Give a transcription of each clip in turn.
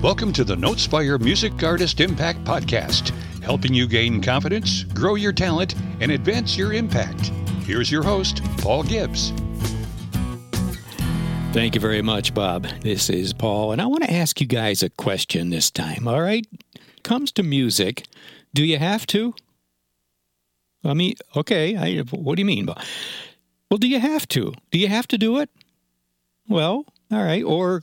Welcome to the Notespire Music Artist Impact Podcast, helping you gain confidence, grow your talent, and advance your impact. Here's your host, Paul Gibbs. Thank you very much, Bob. This is Paul, and I want to ask you guys a question this time, all right? Comes to music, do you have to? I mean, okay, I, what do you mean? Well, do you have to? Do you have to do it? Well, all right. Or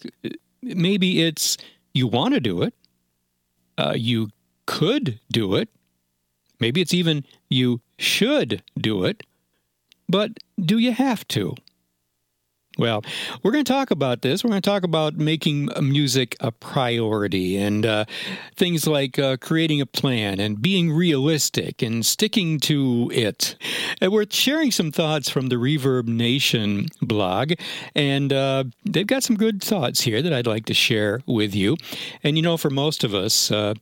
maybe it's you want to do it. Uh, you could do it. Maybe it's even you should do it. But do you have to? Well, we're going to talk about this. We're going to talk about making music a priority and uh, things like uh, creating a plan and being realistic and sticking to it. And we're sharing some thoughts from the Reverb Nation blog, and uh, they've got some good thoughts here that I'd like to share with you. And you know, for most of us, uh,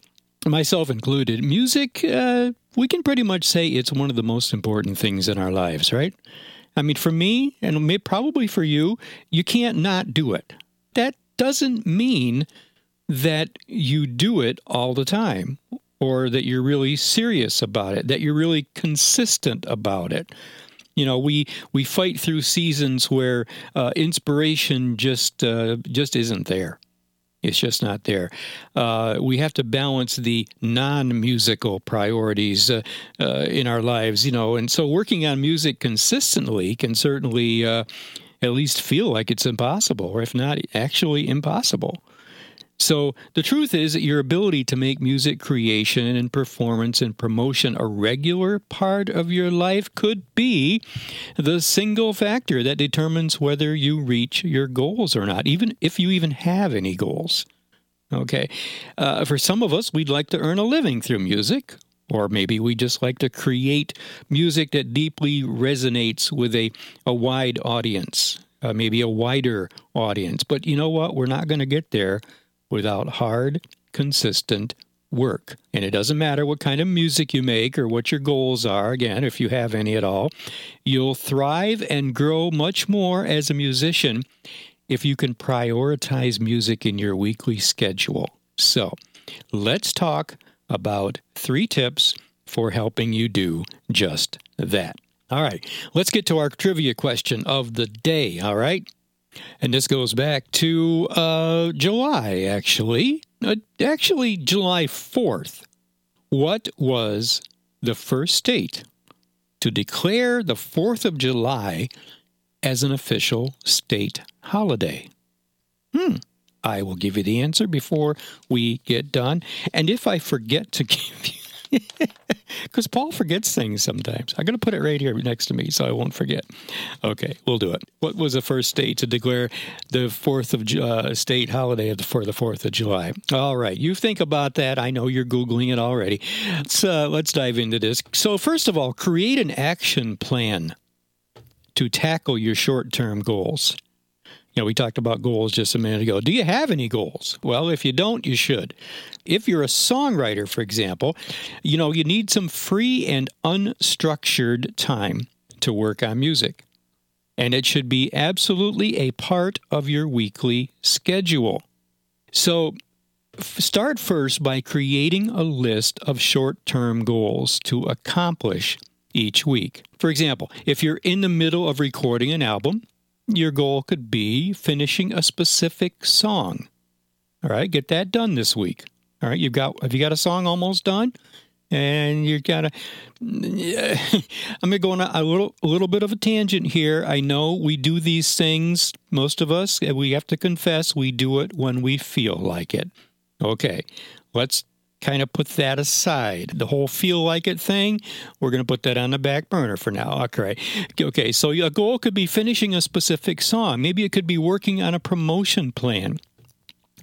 myself included, music, uh, we can pretty much say it's one of the most important things in our lives, right? I mean, for me, and probably for you, you can't not do it. That doesn't mean that you do it all the time or that you're really serious about it, that you're really consistent about it. You know, we we fight through seasons where uh, inspiration just uh, just isn't there. It's just not there. Uh, we have to balance the non musical priorities uh, uh, in our lives, you know, and so working on music consistently can certainly uh, at least feel like it's impossible, or if not actually impossible. So, the truth is that your ability to make music creation and performance and promotion a regular part of your life could be the single factor that determines whether you reach your goals or not, even if you even have any goals. Okay. Uh, for some of us, we'd like to earn a living through music, or maybe we just like to create music that deeply resonates with a, a wide audience, uh, maybe a wider audience. But you know what? We're not going to get there without hard, consistent work. And it doesn't matter what kind of music you make or what your goals are, again, if you have any at all, you'll thrive and grow much more as a musician if you can prioritize music in your weekly schedule. So let's talk about three tips for helping you do just that. All right, let's get to our trivia question of the day. All right. And this goes back to uh, July, actually. Uh, actually, July 4th. What was the first state to declare the 4th of July as an official state holiday? Hmm. I will give you the answer before we get done. And if I forget to give you because Paul forgets things sometimes. I'm going to put it right here next to me so I won't forget. Okay, we'll do it. What was the first state to declare the fourth of uh, state holiday for the Fourth of July? All right, you think about that. I know you're googling it already. So let's dive into this. So first of all, create an action plan to tackle your short-term goals. You know, we talked about goals just a minute ago. Do you have any goals? Well, if you don't, you should. If you're a songwriter, for example, you know, you need some free and unstructured time to work on music. And it should be absolutely a part of your weekly schedule. So, start first by creating a list of short term goals to accomplish each week. For example, if you're in the middle of recording an album, your goal could be finishing a specific song. All right, get that done this week. All right, you've got have you got a song almost done? And you're got to. I'm gonna go on a little a little bit of a tangent here. I know we do these things. Most of us, we have to confess, we do it when we feel like it. Okay, let's kind of put that aside. The whole feel like it thing, we're going to put that on the back burner for now. Okay. Okay. So a goal could be finishing a specific song. Maybe it could be working on a promotion plan.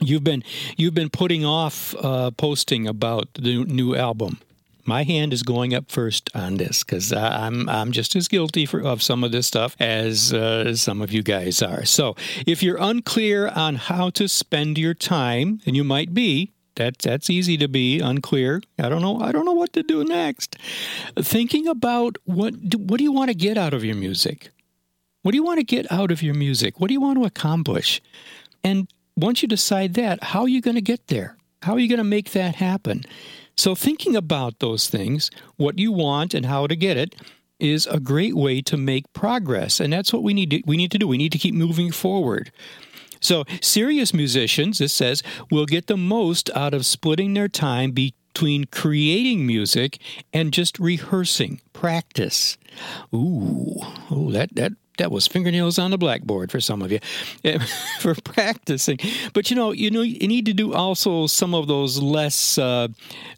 You've been you've been putting off uh, posting about the new album. My hand is going up first on this because I'm I'm just as guilty for, of some of this stuff as uh, some of you guys are. So if you're unclear on how to spend your time, and you might be, that that's easy to be unclear. I don't know. I don't know what to do next. Thinking about what what do you want to get out of your music? What do you want to get out of your music? What do you want to accomplish? And once you decide that, how are you going to get there? How are you going to make that happen? So, thinking about those things, what you want and how to get it, is a great way to make progress. And that's what we need to, we need to do. We need to keep moving forward. So, serious musicians, this says, will get the most out of splitting their time between creating music and just rehearsing, practice. Ooh, ooh that, that that was fingernails on the blackboard for some of you for practicing. But you know, you know, you need to do also some of those less uh,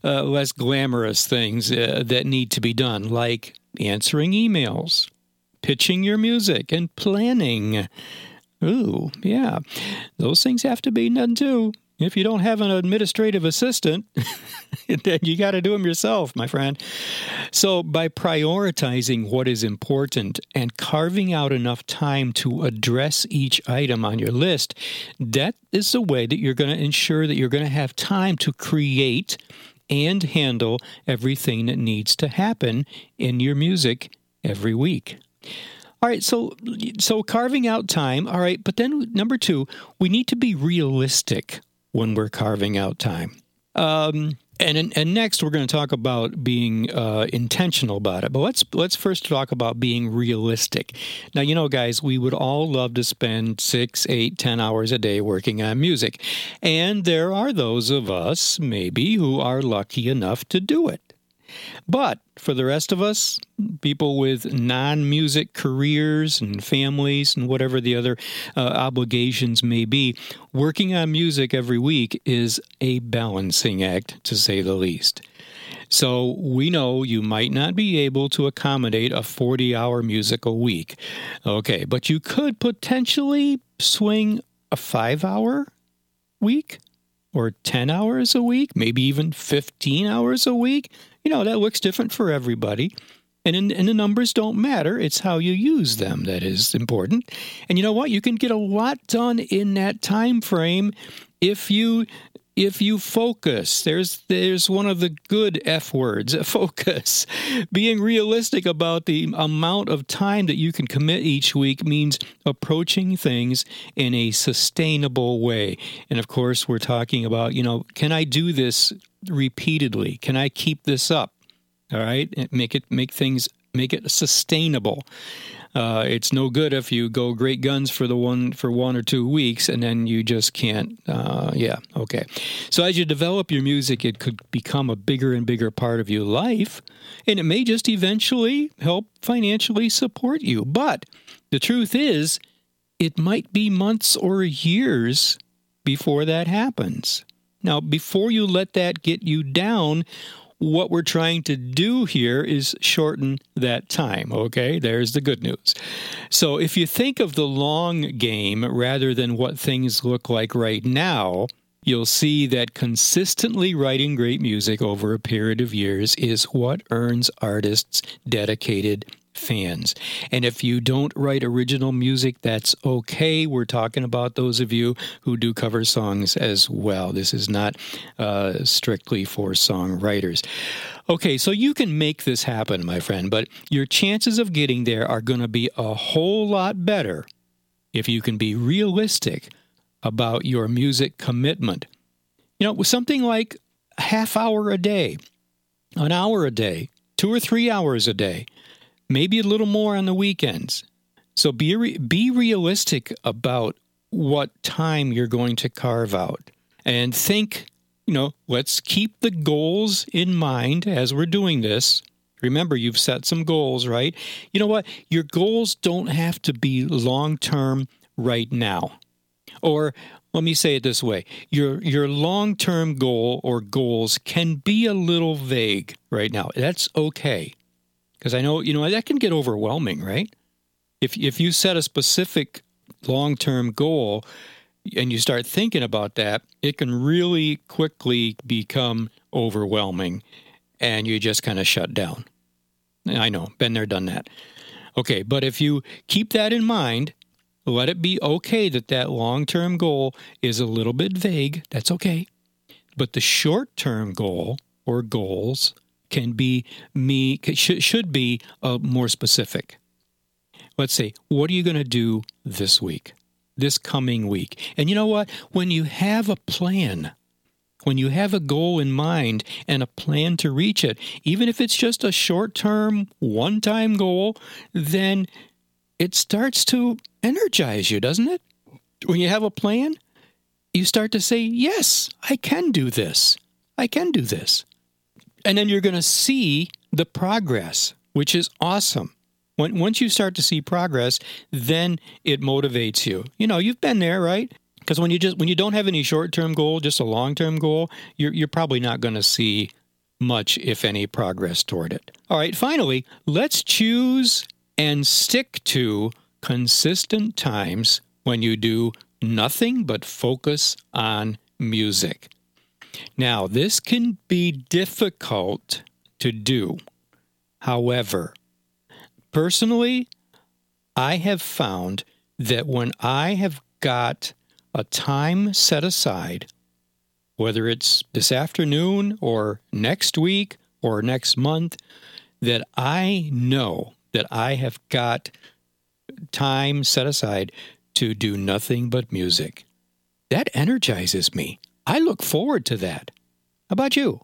uh, less glamorous things uh, that need to be done, like answering emails, pitching your music, and planning. Ooh, yeah. Those things have to be done too. If you don't have an administrative assistant, then you got to do them yourself, my friend. So, by prioritizing what is important and carving out enough time to address each item on your list, that is the way that you're going to ensure that you're going to have time to create and handle everything that needs to happen in your music every week. All right, so so carving out time. All right, but then number 2, we need to be realistic when we're carving out time. Um, and and next we're going to talk about being uh, intentional about it. But let's let's first talk about being realistic. Now you know, guys, we would all love to spend six, eight, ten hours a day working on music, and there are those of us maybe who are lucky enough to do it. But for the rest of us, people with non music careers and families and whatever the other uh, obligations may be, working on music every week is a balancing act, to say the least. So we know you might not be able to accommodate a 40 hour musical week. Okay, but you could potentially swing a five hour week or 10 hours a week, maybe even 15 hours a week you know, that looks different for everybody. And, in, and the numbers don't matter. It's how you use them that is important. And you know what? You can get a lot done in that time frame if you if you focus there's there's one of the good f words focus being realistic about the amount of time that you can commit each week means approaching things in a sustainable way and of course we're talking about you know can i do this repeatedly? Can I keep this up? All right, make it make things make it sustainable. Uh, it's no good if you go great guns for the one for one or two weeks and then you just can't. Uh, yeah, okay. So as you develop your music, it could become a bigger and bigger part of your life, and it may just eventually help financially support you. But the truth is, it might be months or years before that happens. Now, before you let that get you down, what we're trying to do here is shorten that time. Okay, there's the good news. So, if you think of the long game rather than what things look like right now, you'll see that consistently writing great music over a period of years is what earns artists dedicated fans. And if you don't write original music, that's okay. We're talking about those of you who do cover songs as well. This is not uh, strictly for songwriters. Okay, so you can make this happen, my friend, but your chances of getting there are going to be a whole lot better if you can be realistic about your music commitment. You know, something like a half hour a day, an hour a day, two or three hours a day maybe a little more on the weekends. So be re- be realistic about what time you're going to carve out and think, you know, let's keep the goals in mind as we're doing this. Remember, you've set some goals, right? You know what? Your goals don't have to be long term right now. Or let me say it this way your your long-term goal or goals can be a little vague right now that's okay because I know, you know, that can get overwhelming, right? If, if you set a specific long term goal and you start thinking about that, it can really quickly become overwhelming and you just kind of shut down. I know, been there, done that. Okay, but if you keep that in mind, let it be okay that that long term goal is a little bit vague. That's okay. But the short term goal or goals can be me should, should be uh, more specific. Let's say, what are you going to do this week? this coming week. And you know what? When you have a plan, when you have a goal in mind and a plan to reach it, even if it's just a short term, one time goal, then it starts to energize you, doesn't it? When you have a plan, you start to say, Yes, I can do this. I can do this. And then you're going to see the progress, which is awesome. When, once you start to see progress, then it motivates you. You know, you've been there, right? Because when you just when you don't have any short term goal, just a long term goal, you're you're probably not going to see much, if any, progress toward it. All right, finally, let's choose and stick to consistent times when you do nothing but focus on music. Now, this can be difficult to do. However, personally, I have found that when I have got a time set aside, whether it's this afternoon or next week or next month, that I know that I have got time set aside to do nothing but music. That energizes me. I look forward to that. How about you?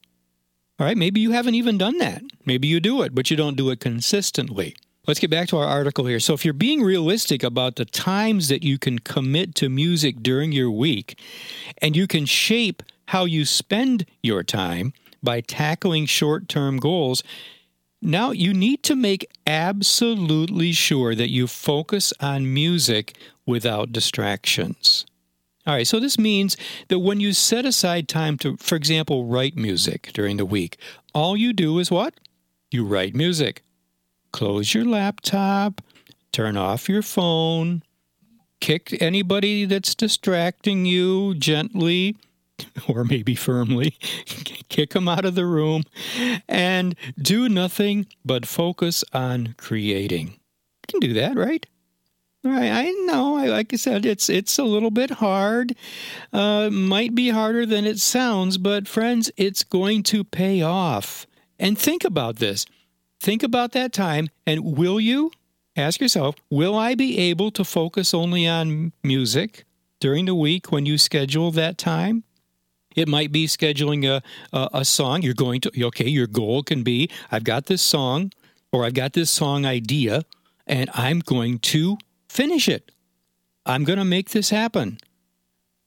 All right, maybe you haven't even done that. Maybe you do it, but you don't do it consistently. Let's get back to our article here. So, if you're being realistic about the times that you can commit to music during your week, and you can shape how you spend your time by tackling short term goals, now you need to make absolutely sure that you focus on music without distractions. All right, so this means that when you set aside time to, for example, write music during the week, all you do is what? You write music close your laptop, turn off your phone, kick anybody that's distracting you gently or maybe firmly, kick them out of the room, and do nothing but focus on creating. You can do that, right? Right, I know. I, Like I said, it's it's a little bit hard. Uh, might be harder than it sounds, but friends, it's going to pay off. And think about this. Think about that time and will you ask yourself, will I be able to focus only on music during the week when you schedule that time? It might be scheduling a, a, a, song. You're going to, okay, your goal can be I've got this song or I've got this song idea and I'm going to finish it. I'm going to make this happen.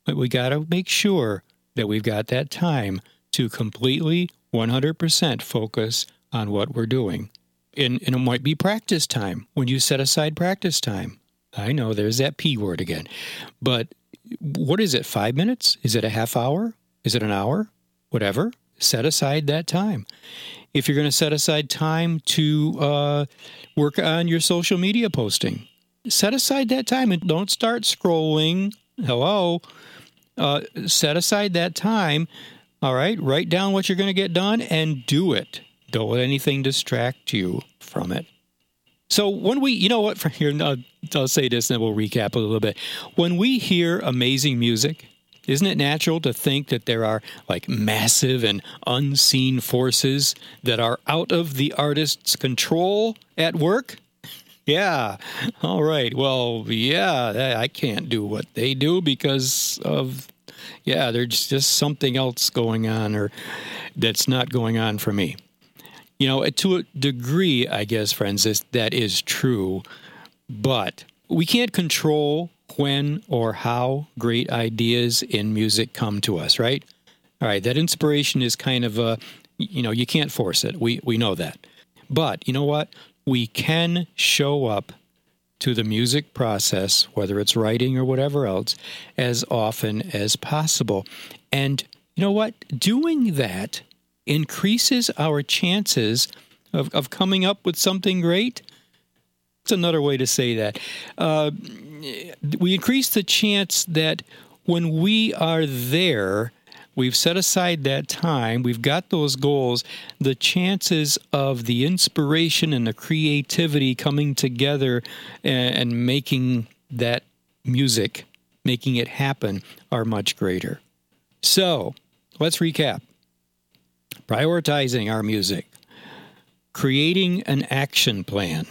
But we got to make sure that we've got that time to completely 100% focus on what we're doing. And, and it might be practice time when you set aside practice time. I know there's that P word again. But what is it, five minutes? Is it a half hour? Is it an hour? Whatever. Set aside that time. If you're going to set aside time to uh, work on your social media posting, set aside that time and don't start scrolling. Hello. Uh, set aside that time. All right. Write down what you're going to get done and do it. Don't let anything distract you from it. So when we, you know what, from here, I'll, I'll say this and then we'll recap a little bit. When we hear amazing music, isn't it natural to think that there are like massive and unseen forces that are out of the artist's control at work? Yeah. All right. Well, yeah, I can't do what they do because of, yeah, there's just something else going on or that's not going on for me. You know, to a degree, I guess, friends, this, that is true, but we can't control when or how great ideas in music come to us, right? All right, that inspiration is kind of a, you know, you can't force it. We we know that. But you know what? We can show up to the music process, whether it's writing or whatever else, as often as possible. And you know what? Doing that increases our chances of, of coming up with something great. It's another way to say that. Uh, we increase the chance that when we are there, we've set aside that time, we've got those goals, the chances of the inspiration and the creativity coming together and, and making that music, making it happen, are much greater. So let's recap prioritizing our music, creating an action plan.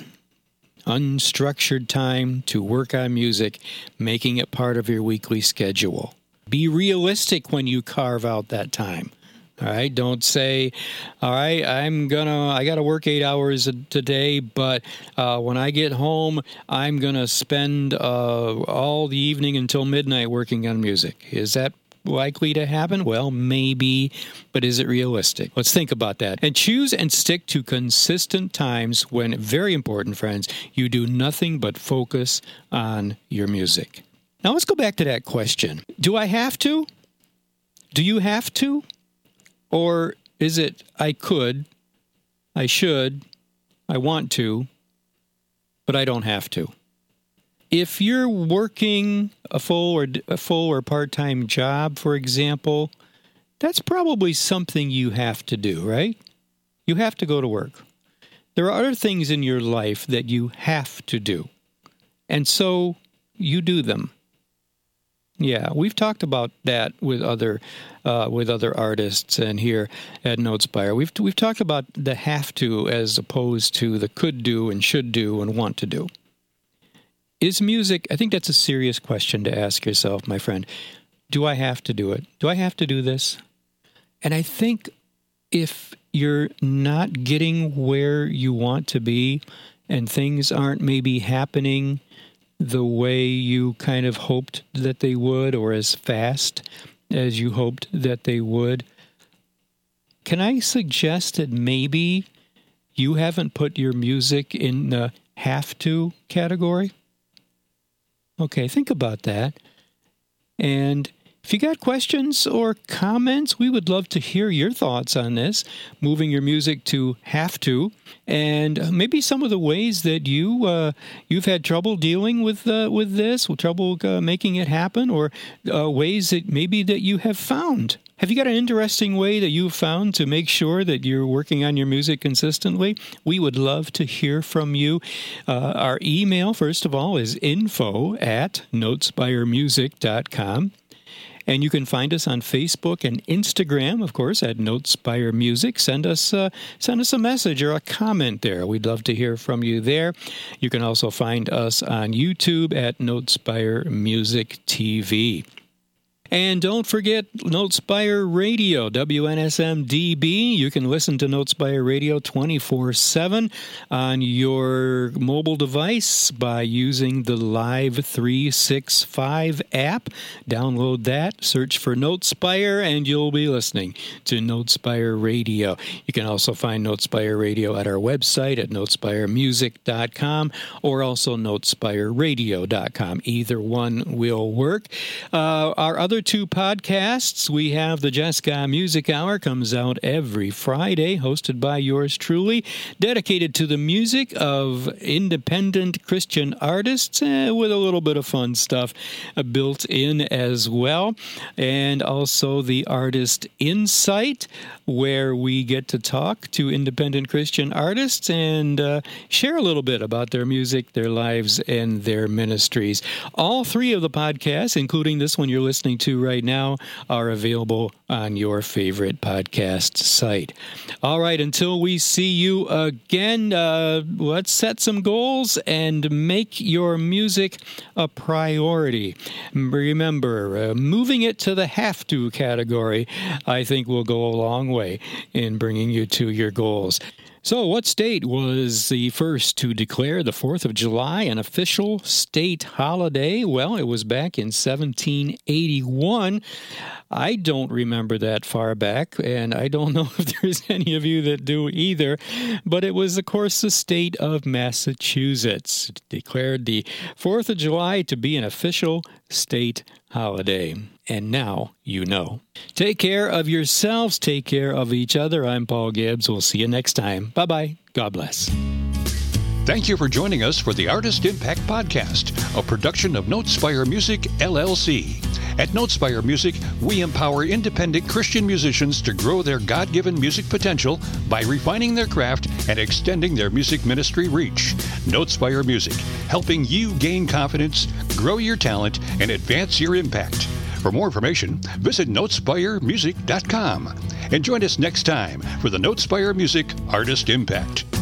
unstructured time to work on music, making it part of your weekly schedule. Be realistic when you carve out that time. All right. Don't say, all right, I'm going to, I got to work eight hours today, but uh, when I get home, I'm going to spend uh, all the evening until midnight working on music. Is that likely to happen? Well, maybe, but is it realistic? Let's think about that. And choose and stick to consistent times when, very important, friends, you do nothing but focus on your music. Now, let's go back to that question Do I have to? Do you have to? Or is it I could, I should, I want to, but I don't have to? If you're working a full or a full or part-time job, for example, that's probably something you have to do, right? You have to go to work. There are other things in your life that you have to do. And so you do them. Yeah, we've talked about that with other uh, with other artists, and here at Notespire, we've we've talked about the have to as opposed to the could do and should do and want to do. Is music? I think that's a serious question to ask yourself, my friend. Do I have to do it? Do I have to do this? And I think if you're not getting where you want to be, and things aren't maybe happening the way you kind of hoped that they would or as fast as you hoped that they would. Can I suggest that maybe you haven't put your music in the have to category? Okay, think about that. And if you got questions or comments, we would love to hear your thoughts on this, moving your music to have to, and maybe some of the ways that you uh, you've had trouble dealing with uh, with this, trouble uh, making it happen, or uh, ways that maybe that you have found. Have you got an interesting way that you've found to make sure that you're working on your music consistently? We would love to hear from you. Uh, our email, first of all, is info at notespiremusic.com. And you can find us on Facebook and Instagram, of course, at Notespire Music. Send us uh, send us a message or a comment there. We'd love to hear from you there. You can also find us on YouTube at Notespire Music TV. And don't forget Notespire Radio, WNSMDB. You can listen to Notespire Radio 24 7 on your mobile device by using the Live 365 app. Download that, search for Notespire, and you'll be listening to Notespire Radio. You can also find Notespire Radio at our website at notespiremusic.com or also notespireradio.com. Either one will work. Uh, our other two podcasts. We have the Jessica Music Hour comes out every Friday, hosted by yours truly, dedicated to the music of independent Christian artists eh, with a little bit of fun stuff uh, built in as well. And also the Artist Insight, where we get to talk to independent Christian artists and uh, share a little bit about their music, their lives, and their ministries. All three of the podcasts, including this one you're listening to right now are available on your favorite podcast site. All right, until we see you again, uh, let's set some goals and make your music a priority. Remember, uh, moving it to the have to category, I think will go a long way in bringing you to your goals. So, what state was the first to declare the 4th of July an official state holiday? Well, it was back in 1781. I don't remember that far back, and I don't know if there's any of you that do either. But it was, of course, the state of Massachusetts declared the 4th of July to be an official state holiday. And now you know. Take care of yourselves, take care of each other. I'm Paul Gibbs. We'll see you next time. Bye bye. God bless. Thank you for joining us for the Artist Impact Podcast, a production of Notespire Music, LLC. At Notespire Music, we empower independent Christian musicians to grow their God given music potential by refining their craft and extending their music ministry reach. Notespire Music, helping you gain confidence, grow your talent, and advance your impact. For more information, visit notespiremusic.com and join us next time for the Notespire Music Artist Impact.